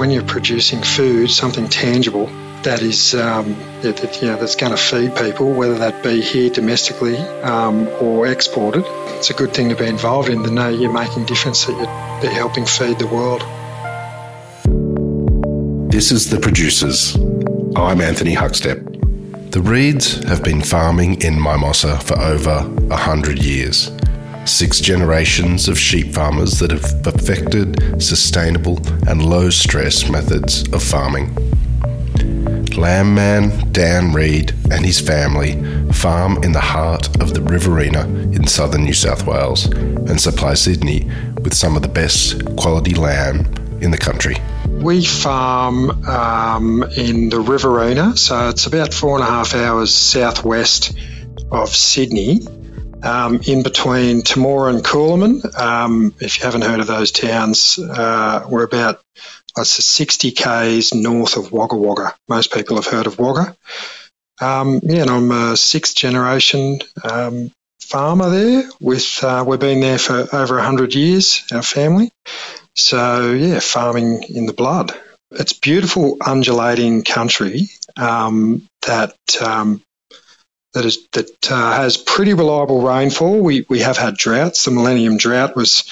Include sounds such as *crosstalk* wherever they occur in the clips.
when you're producing food, something tangible that is um, that, that, you know that's going to feed people, whether that be here domestically um, or exported. It's a good thing to be involved in to know you're making difference, that you're, helping feed the world. This is the producers. I'm Anthony Huckstep. The Reids have been farming in Mimosa for over a hundred years. Six generations of sheep farmers that have perfected sustainable and low stress methods of farming. Lamb man Dan Reid and his family farm in the heart of the Riverina in southern New South Wales and supply Sydney with some of the best quality lamb in the country. We farm um, in the Riverina, so it's about four and a half hours southwest of Sydney, um, in between Temora and Coolamon. Um, if you haven't heard of those towns, uh, we're about uh, 60 k's north of Wagga Wagga. Most people have heard of Wagga. Um, yeah, and I'm a sixth generation um, farmer there. With uh, we've been there for over 100 years, our family. So yeah, farming in the blood. It's beautiful, undulating country um, that um, that is that uh, has pretty reliable rainfall. We we have had droughts. The Millennium Drought was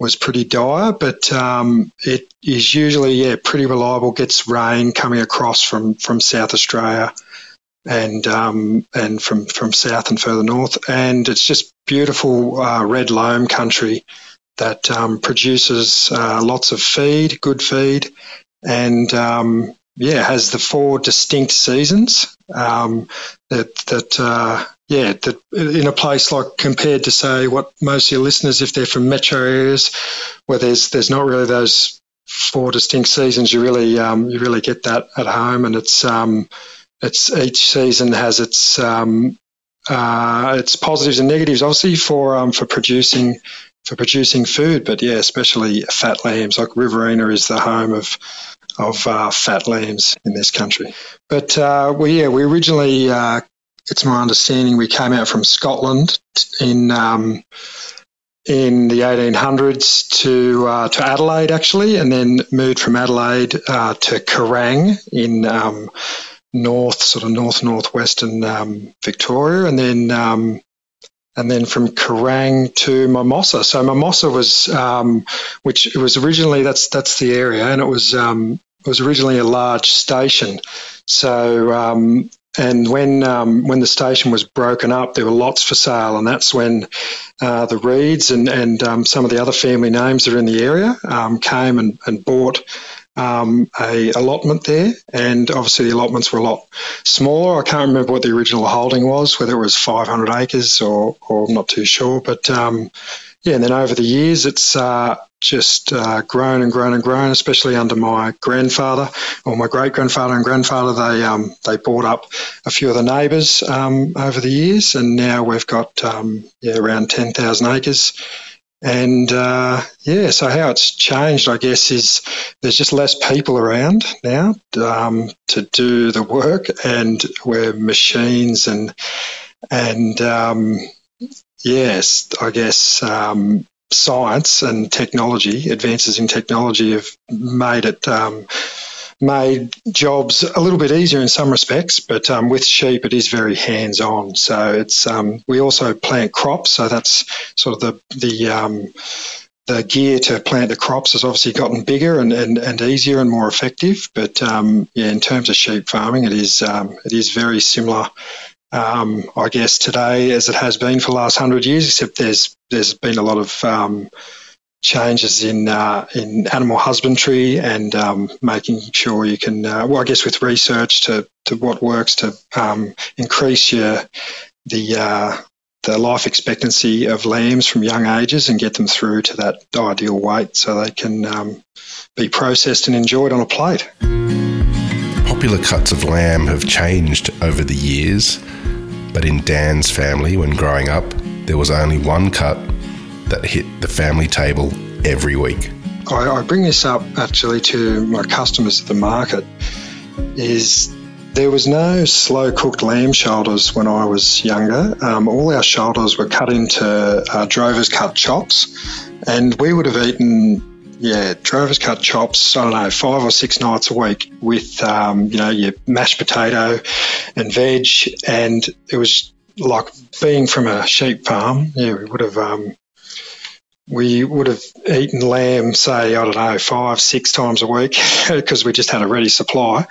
was pretty dire, but um, it is usually yeah pretty reliable. Gets rain coming across from from South Australia and um, and from from south and further north, and it's just beautiful uh, red loam country that um, produces uh, lots of feed, good feed, and um, yeah, has the four distinct seasons um, that that uh, yeah that in a place like compared to say what most of your listeners, if they're from metro areas where there's there's not really those four distinct seasons, you really um, you really get that at home, and it's um, it's each season has its um, uh, its positives and negatives, obviously for um, for producing for producing food. But yeah, especially fat lambs. Like Riverina is the home of of uh, fat lambs in this country. But uh, we, yeah, we originally, uh, it's my understanding, we came out from Scotland in um, in the 1800s to uh, to Adelaide actually, and then moved from Adelaide uh, to Kerrang in um, north, sort of north northwestern um, Victoria, and then um, and then from Kerrang to Mimosa. So Mimosa was, um, which was originally that's that's the area, and it was um, was originally a large station. So, um, and when um, when the station was broken up, there were lots for sale, and that's when uh, the Reids and and um, some of the other family names that are in the area um, came and, and bought um, a allotment there, and obviously the allotments were a lot smaller. I can't remember what the original holding was, whether it was 500 acres or, or I'm not too sure, but um, yeah, and then over the years, it's uh, just uh, grown and grown and grown, especially under my grandfather or my great grandfather and grandfather. They um, they bought up a few of the neighbours um, over the years, and now we've got um, yeah around ten thousand acres. And uh, yeah, so how it's changed, I guess, is there's just less people around now um, to do the work, and we're machines and and um, yes, I guess um, science and technology, advances in technology, have made it um, made jobs a little bit easier in some respects. But um, with sheep, it is very hands on. So it's um, we also plant crops, so that's sort of the the um, the gear to plant the crops has obviously gotten bigger and, and, and easier and more effective. But um, yeah, in terms of sheep farming, it is um, it is very similar um, I guess today as it has been for the last hundred years, except there's there's been a lot of um, changes in uh, in animal husbandry and um, making sure you can uh, well I guess with research to, to what works to um, increase your the uh, the life expectancy of lambs from young ages and get them through to that ideal weight so they can um, be processed and enjoyed on a plate. Popular cuts of lamb have changed over the years but in Dan's family, when growing up, there was only one cut that hit the family table every week. I, I bring this up actually to my customers at the market. Is there was no slow cooked lamb shoulders when I was younger. Um, all our shoulders were cut into uh, drover's cut chops, and we would have eaten yeah, drovers cut chops. I don't know, five or six nights a week with um, you know your mashed potato and veg, and it was like being from a sheep farm. Yeah, we would have um, we would have eaten lamb, say I don't know, five six times a week *laughs* because we just had a ready supply,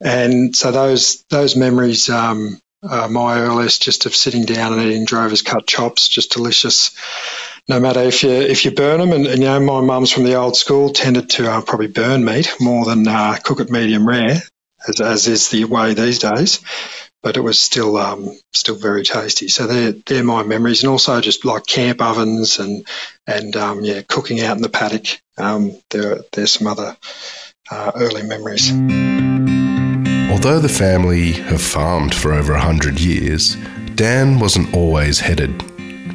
and so those those memories. Um, my earliest just of sitting down and eating drovers cut chops, just delicious no matter if you if you burn them, and, and you know my mum's from the old school, tended to uh, probably burn meat more than uh, cook it medium rare, as, as is the way these days. But it was still um, still very tasty. So they're they're my memories, and also just like camp ovens and and um, yeah, cooking out in the paddock. Um, there there's some other uh, early memories. Although the family have farmed for over a hundred years, Dan wasn't always headed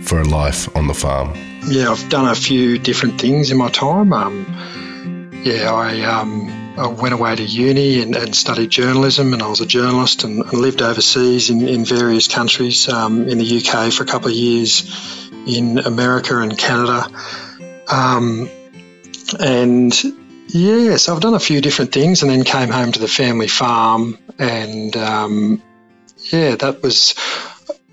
for a life on the farm? Yeah, I've done a few different things in my time. Um, yeah, I, um, I, went away to uni and, and, studied journalism, and I was a journalist and, and lived overseas in, in various countries, um, in the UK for a couple of years, in America and Canada. Um, and yeah, so I've done a few different things and then came home to the family farm. And um, yeah, that was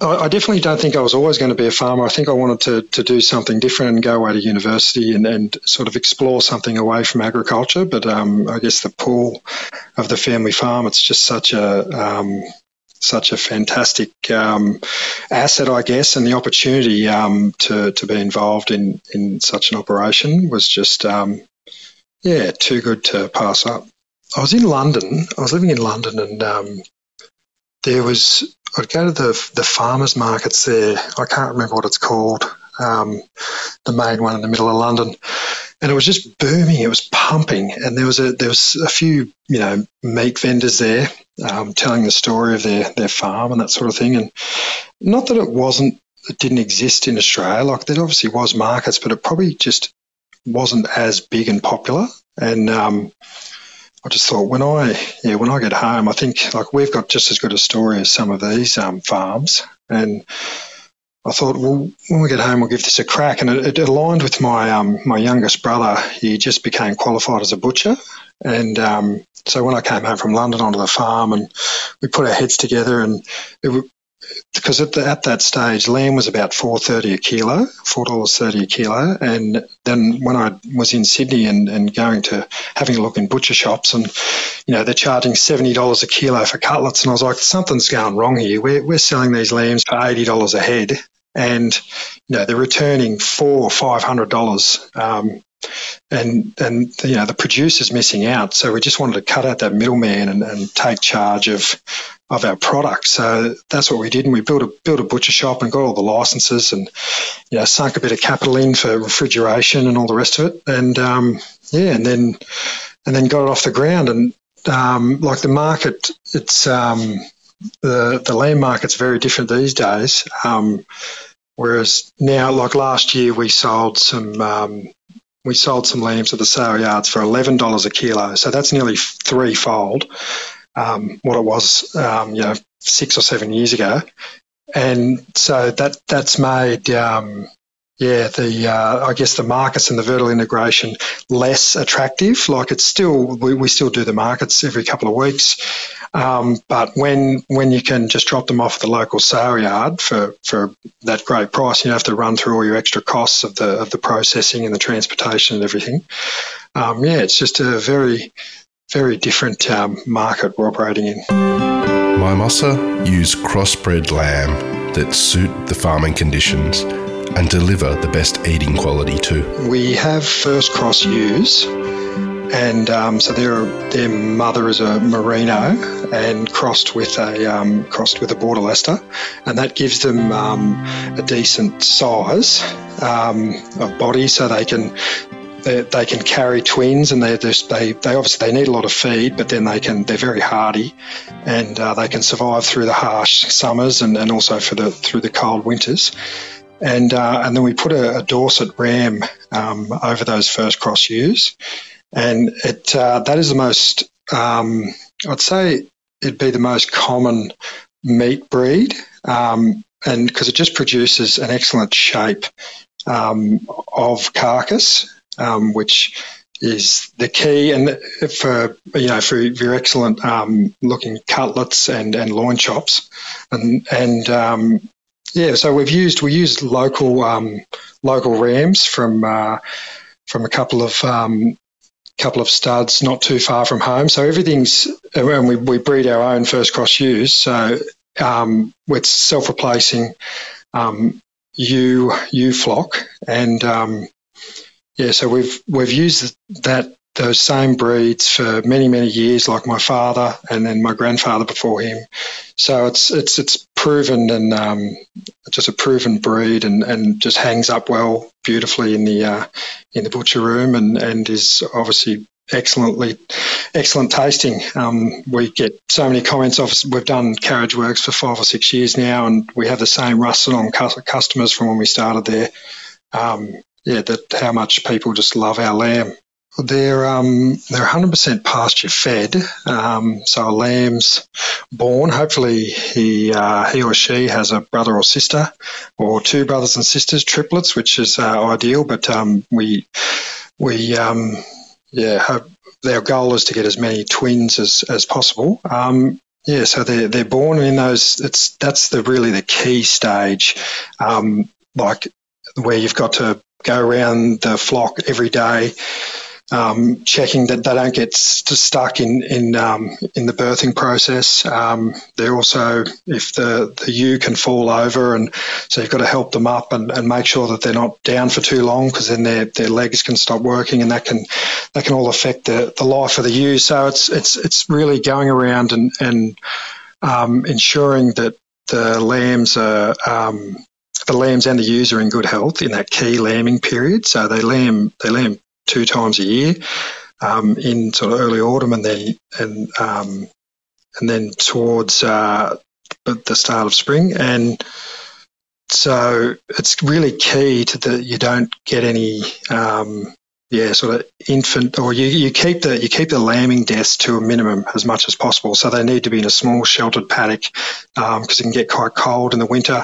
I definitely don't think I was always going to be a farmer. I think I wanted to, to do something different and go away to university and, and sort of explore something away from agriculture. But um, I guess the pull of the family farm, it's just such a um, such a fantastic um, asset, I guess, and the opportunity um, to, to be involved in, in such an operation was just, um, yeah, too good to pass up. I was in London. I was living in London and um, there was I'd go to the the farmers markets there. I can't remember what it's called. Um, the main one in the middle of London, and it was just booming. It was pumping, and there was a there was a few you know meat vendors there um, telling the story of their their farm and that sort of thing. And not that it wasn't it didn't exist in Australia. Like there obviously was markets, but it probably just wasn't as big and popular. And um, I just thought when I yeah when I get home, I think like we've got just as good a story as some of these um, farms, and I thought, well, when we get home, we'll give this a crack. And it, it aligned with my um, my youngest brother. He just became qualified as a butcher, and um, so when I came home from London onto the farm, and we put our heads together, and it, because at, the, at that stage, lamb was about four thirty a kilo, four dollars thirty a kilo, and then when I was in Sydney and, and going to having a look in butcher shops, and you know they're charging seventy dollars a kilo for cutlets, and I was like, something's going wrong here. We're we're selling these lambs for eighty dollars a head, and you know they're returning four or five hundred dollars. Um, and and you know the producer's missing out. So we just wanted to cut out that middleman and, and take charge of of our product. So that's what we did, and we built a built a butcher shop and got all the licenses, and you know sunk a bit of capital in for refrigeration and all the rest of it, and um, yeah, and then and then got it off the ground. And um, like the market, it's um, the the land market's very different these days. Um, whereas now, like last year, we sold some um, we sold some lambs at the sale yards for eleven dollars a kilo. So that's nearly threefold um, what it was, um, you know, six or seven years ago. And so that that's made, um, yeah, the uh, I guess the markets and the vertical integration less attractive. Like it's still we, we still do the markets every couple of weeks, um, but when when you can just drop them off at the local sale yard for, for that great price, you don't have to run through all your extra costs of the of the processing and the transportation and everything. Um, yeah, it's just a very very different um, market we're operating in. My Mimosa use crossbred lamb that suit the farming conditions and deliver the best eating quality too. We have first cross ewes, and um, so their their mother is a merino and crossed with a um, crossed with a border Leicester, and that gives them um, a decent size um, of body, so they can they, they can carry twins, and they just they they obviously they need a lot of feed, but then they can they're very hardy, and uh, they can survive through the harsh summers and, and also for the through the cold winters. And uh, and then we put a, a Dorset ram um, over those first cross ewes, and it uh, that is the most um, I'd say it'd be the most common meat breed, um, and because it just produces an excellent shape um, of carcass um, which is the key. And for you know for your excellent um, looking cutlets and and loin chops, and and yeah, so we've used we used local um, local rams from uh, from a couple of um, couple of studs not too far from home. So everything's and we, we breed our own first cross ewes. So um, it's self replacing um, ewe ewe flock and um, yeah, so we've we've used that those same breeds for many many years, like my father and then my grandfather before him. So it's it's it's proven and um, just a proven breed and, and just hangs up well beautifully in the uh, in the butcher room and, and is obviously excellently excellent tasting. Um, we get so many comments. We've done Carriageworks for five or six years now, and we have the same Ruston on customers from when we started there. Um, yeah, that how much people just love our lamb. They're um, they're 100% pasture fed. Um, so a lamb's born. Hopefully he uh, he or she has a brother or sister, or two brothers and sisters, triplets, which is uh, ideal. But um, we we um, yeah hope their goal is to get as many twins as as possible. Um, yeah, so they're they're born in those. It's that's the really the key stage, um, like where you've got to go around the flock every day, um, checking that they don't get st- stuck in in um, in the birthing process. Um, they're also if the the ewe can fall over, and so you've got to help them up and, and make sure that they're not down for too long because then their their legs can stop working, and that can that can all affect the, the life of the ewe. So it's it's it's really going around and and um, ensuring that the lambs are um, the lambs and the ewes are in good health in that key lambing period. So they lamb they lamb two times a year um, in sort of early autumn and then and um, and then towards uh, the start of spring. And so it's really key to that you don't get any um, yeah, sort of infant, or you, you keep the you keep the lambing deaths to a minimum as much as possible. So they need to be in a small sheltered paddock because um, it can get quite cold in the winter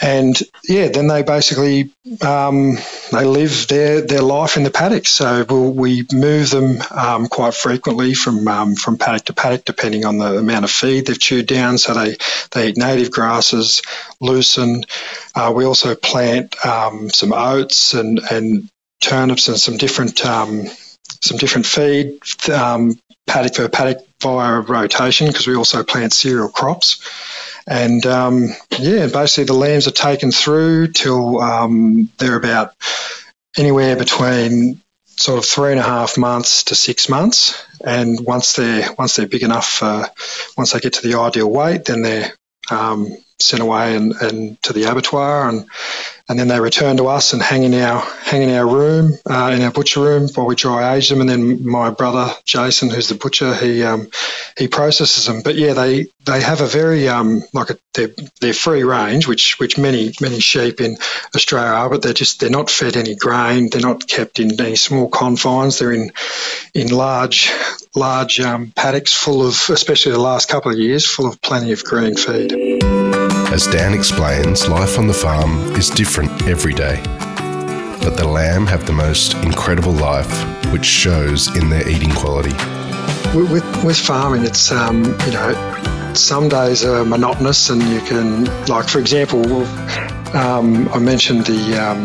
and yeah, then they basically um, they live their their life in the paddock. So we'll, we move them um, quite frequently from um, from paddock to paddock, depending on the amount of feed they've chewed down. So they they eat native grasses, lucerne. Uh, we also plant um, some oats and and turnips and some different um, some different feed um, paddock for paddock via rotation because we also plant cereal crops. And um, yeah, basically the lambs are taken through till um, they're about anywhere between sort of three and a half months to six months. And once they're once they're big enough, uh, once they get to the ideal weight, then they're um, sent away and, and to the abattoir and and then they return to us and hang in our hang in our room uh, in our butcher room while we dry age them. And then my brother Jason, who's the butcher, he um, he processes them. But yeah, they they have a very um, like they're they're free range, which which many many sheep in Australia are, but they're just they're not fed any grain. They're not kept in any small confines. They're in in large large um, paddocks full of, especially the last couple of years, full of plenty of green feed. As Dan explains, life on the farm is different every day. But the lamb have the most incredible life, which shows in their eating quality. With, with farming, it's, um, you know, some days are monotonous and you can, like, for example, um, I mentioned the, um,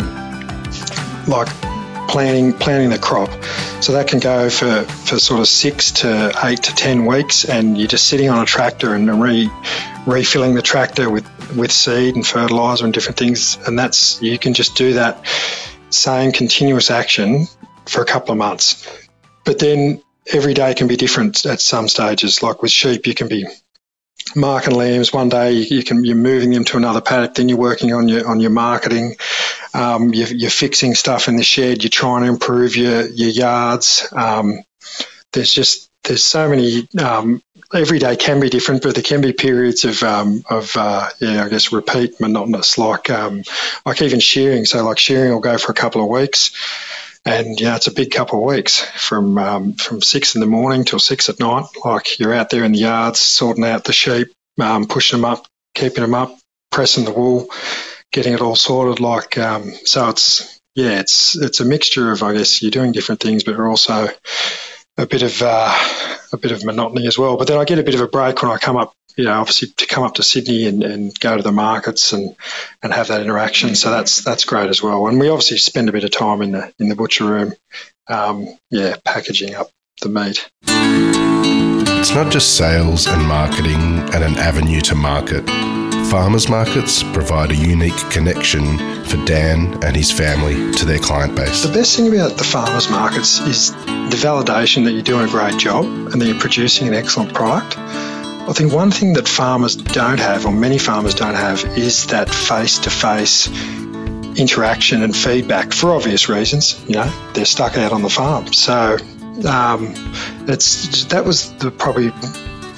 like, planting planting the crop. So that can go for, for sort of six to eight to ten weeks, and you're just sitting on a tractor and re, refilling the tractor with, with seed and fertilizer and different things. And that's you can just do that same continuous action for a couple of months. But then every day can be different at some stages. Like with sheep, you can be marking lambs. One day you can you're moving them to another paddock. Then you're working on your on your marketing. Um, you're, you're, fixing stuff in the shed. You're trying to improve your your yards. Um, there's just there's so many. Um, every day can be different, but there can be periods of um, of uh, yeah, I guess repeat monotonous, like um, like even shearing. So like shearing will go for a couple of weeks and yeah, it's a big couple of weeks from um, from six in the morning till six at night. Like you're out there in the yards sorting out the sheep, um, pushing them up, keeping them up, pressing the wool, getting it all sorted. Like um, so, it's yeah, it's it's a mixture of I guess you're doing different things, but you're also a bit of uh, a bit of monotony as well. But then I get a bit of a break when I come up, you know, obviously to come up to Sydney and, and go to the markets and, and have that interaction. So that's that's great as well. And we obviously spend a bit of time in the in the butcher room, um, yeah, packaging up the meat. It's not just sales and marketing and an avenue to market. Farmers markets provide a unique connection for Dan and his family to their client base. The best thing about the farmers markets is the validation that you're doing a great job and that you're producing an excellent product. I think one thing that farmers don't have, or many farmers don't have, is that face to face interaction and feedback for obvious reasons. You know, they're stuck out on the farm. So um, it's that was the probably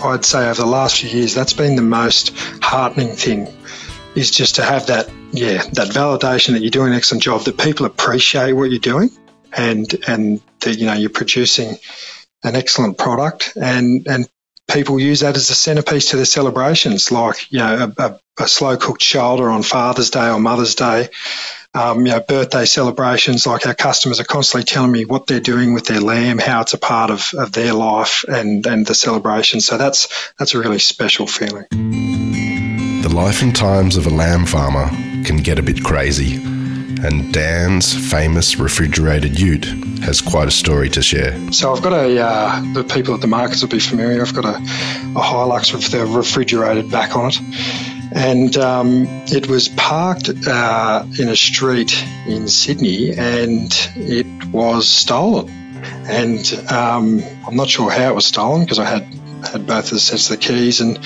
I'd say over the last few years, that's been the most heartening thing is just to have that, yeah, that validation that you're doing an excellent job, that people appreciate what you're doing and, and that, you know, you're producing an excellent product and, and people use that as a centerpiece to their celebrations, like, you know, a, a, a slow cooked shoulder on Father's Day or Mother's Day um, you know, birthday celebrations, like our customers are constantly telling me what they're doing with their lamb, how it's a part of, of their life and, and the celebration. So that's that's a really special feeling. The life and times of a lamb farmer can get a bit crazy, and Dan's famous refrigerated ute has quite a story to share. So I've got a, uh, the people at the markets will be familiar, I've got a, a Hilux with the refrigerated back on it and um, it was parked uh, in a street in Sydney, and it was stolen. And um, I'm not sure how it was stolen because I had had both the sets of the keys. And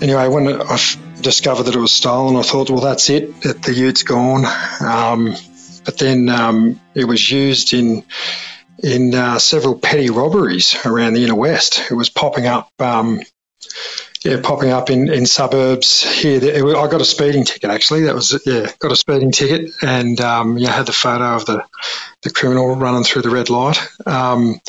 anyway, when I discovered that it was stolen, I thought, well, that's it. The Ute's gone. Um, but then um, it was used in in uh, several petty robberies around the inner west. It was popping up um, yeah, popping up in, in suburbs here. I got a speeding ticket actually. That was yeah, got a speeding ticket, and um, yeah, had the photo of the the criminal running through the red light, um,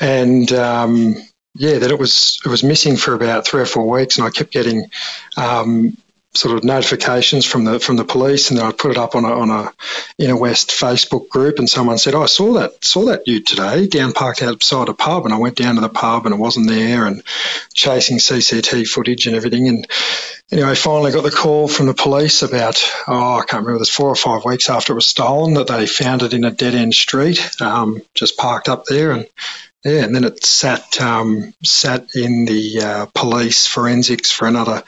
and um, yeah, that it was it was missing for about three or four weeks, and I kept getting um, sort of notifications from the from the police, and then I put it up on a on a inner west Facebook group, and someone said, oh, "I saw that saw that ute today down parked outside a pub," and I went down to the pub, and it wasn't there, and chasing CCT footage and everything, and anyway, finally got the call from the police about oh, I can't remember, it was four or five weeks after it was stolen that they found it in a dead end street, um, just parked up there, and yeah, and then it sat um, sat in the uh, police forensics for another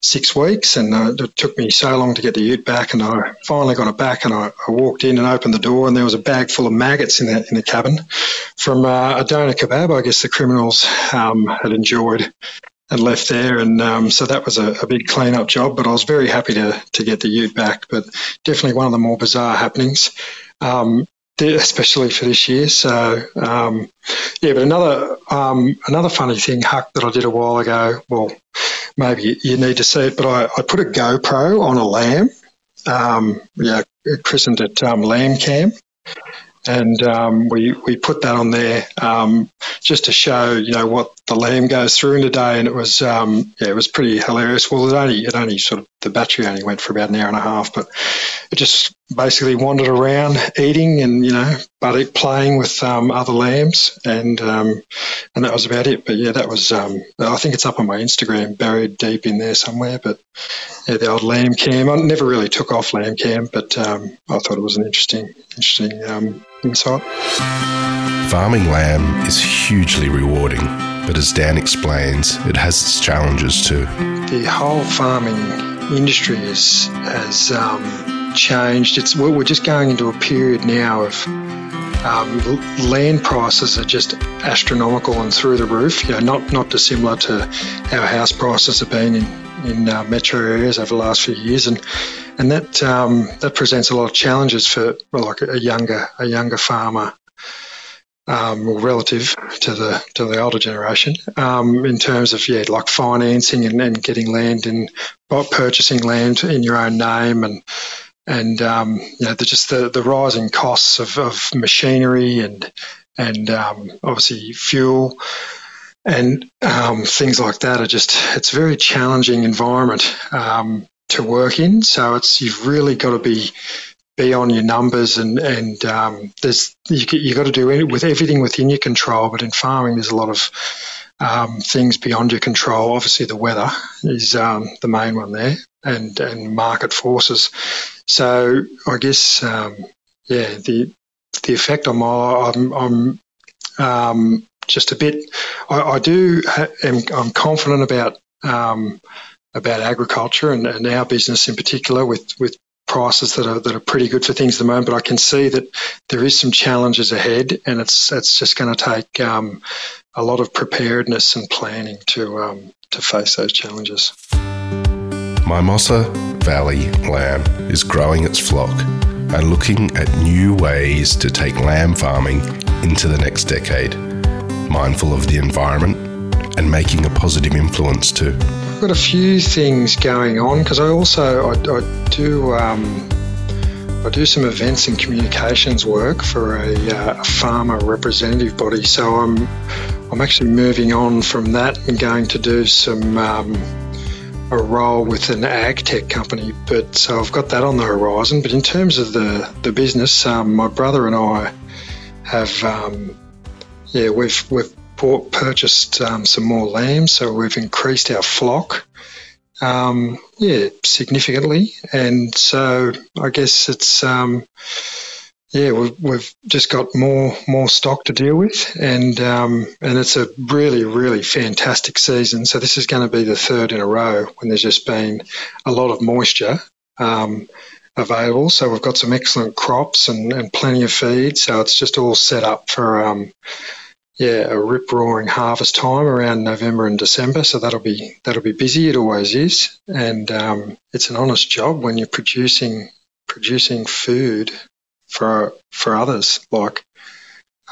six weeks, and uh, it took me so long to get the ute back, and I finally got it back, and I, I, walked in and opened the door, and there was a bag full of maggots in the in the cabin from uh, a doner kebab. I guess the criminals um, had enjoyed and left there, and um, so that was a, a big clean up job. But I was very happy to to get the ute back, but definitely one of the more bizarre happenings. Um, especially for this year. So um, yeah, but another um, another funny thing, Huck, that I did a while ago. Well, maybe you need to see it, but I, I put a GoPro on a lamb. Um, yeah, christened it um, Lamb Cam, and um, we we put that on there um, just to show you know what the lamb goes through in a day, and it was yeah it was pretty hilarious. Well, it only it only sort of the battery only went for about an hour and a half, but it just basically wandered around eating and you know but playing with um, other lambs and um, and that was about it. But yeah, that was um, I think it's up on my Instagram, buried deep in there somewhere. But yeah, the old lamb cam. I never really took off lamb cam, but um, I thought it was an interesting interesting um, insight. Farming lamb is hugely rewarding, but as Dan explains, it has its challenges too. The whole farming industry is, has um, changed. It's we're just going into a period now of um, land prices are just astronomical and through the roof. You know, not not dissimilar to how house prices have been in in uh, metro areas over the last few years, and and that um, that presents a lot of challenges for well, like a younger a younger farmer um, relative to the to the older generation um, in terms of yeah like financing and, and getting land and purchasing land in your own name and and um, you know the, just the, the rising costs of, of machinery and and um, obviously fuel and um, things like that are just it's a very challenging environment um, to work in so it's you've really got to be be on your numbers and and um, there's you you got to do it with everything within your control. But in farming, there's a lot of um, things beyond your control. Obviously, the weather is um, the main one there, and and market forces. So I guess um, yeah, the the effect on my I'm, I'm um, just a bit. I, I do am I'm confident about um, about agriculture and, and our business in particular with with prices that are that are pretty good for things at the moment. But I can see that there is some challenges ahead, and it's it's just going to take um, a lot of preparedness and planning to um, to face those challenges. Mimosa Valley Lamb is growing its flock and looking at new ways to take lamb farming into the next decade, mindful of the environment and making a positive influence too. I've got a few things going on because I also I, I do um, I do some events and communications work for a, uh, a farmer representative body. So I'm I'm actually moving on from that and going to do some um, a role with an ag tech company. But so I've got that on the horizon. But in terms of the the business, um, my brother and I have um, yeah we've we've bought, purchased um, some more lambs, so we've increased our flock. Um, yeah, significantly, and so I guess it's um, yeah, we've, we've just got more more stock to deal with, and um, and it's a really really fantastic season. So this is going to be the third in a row when there's just been a lot of moisture um, available. So we've got some excellent crops and, and plenty of feed. So it's just all set up for um, yeah a rip roaring harvest time around November and December. So that'll be that'll be busy. It always is, and um, it's an honest job when you're producing producing food for for others. Like,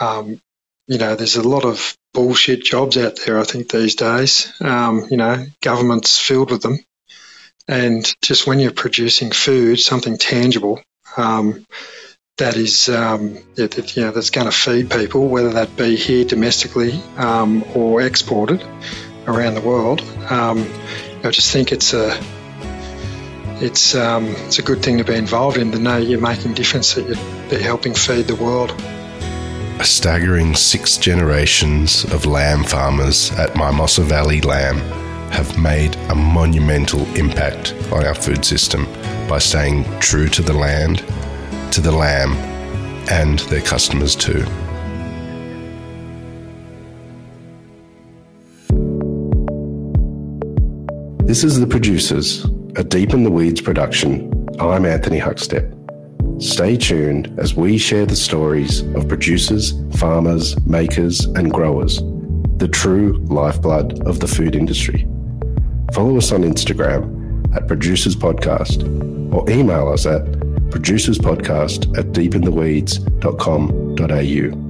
um, you know, there's a lot of bullshit jobs out there. I think these days, um, you know, government's filled with them, and just when you're producing food, something tangible. Um, that is, um, that, you know, that's going to feed people, whether that be here domestically um, or exported around the world. Um, I just think it's a it's um, it's a good thing to be involved in to know you're making difference that you're, you're helping feed the world. A staggering six generations of lamb farmers at Mimosa Valley Lamb have made a monumental impact on our food system by staying true to the land, to the lamb, and their customers too. This is The Producers, a Deep in the Weeds production. I'm Anthony Huckstep. Stay tuned as we share the stories of producers, farmers, makers, and growers, the true lifeblood of the food industry. Follow us on Instagram at Producers Podcast or email us at producerspodcast at deepintheweeds.com.au.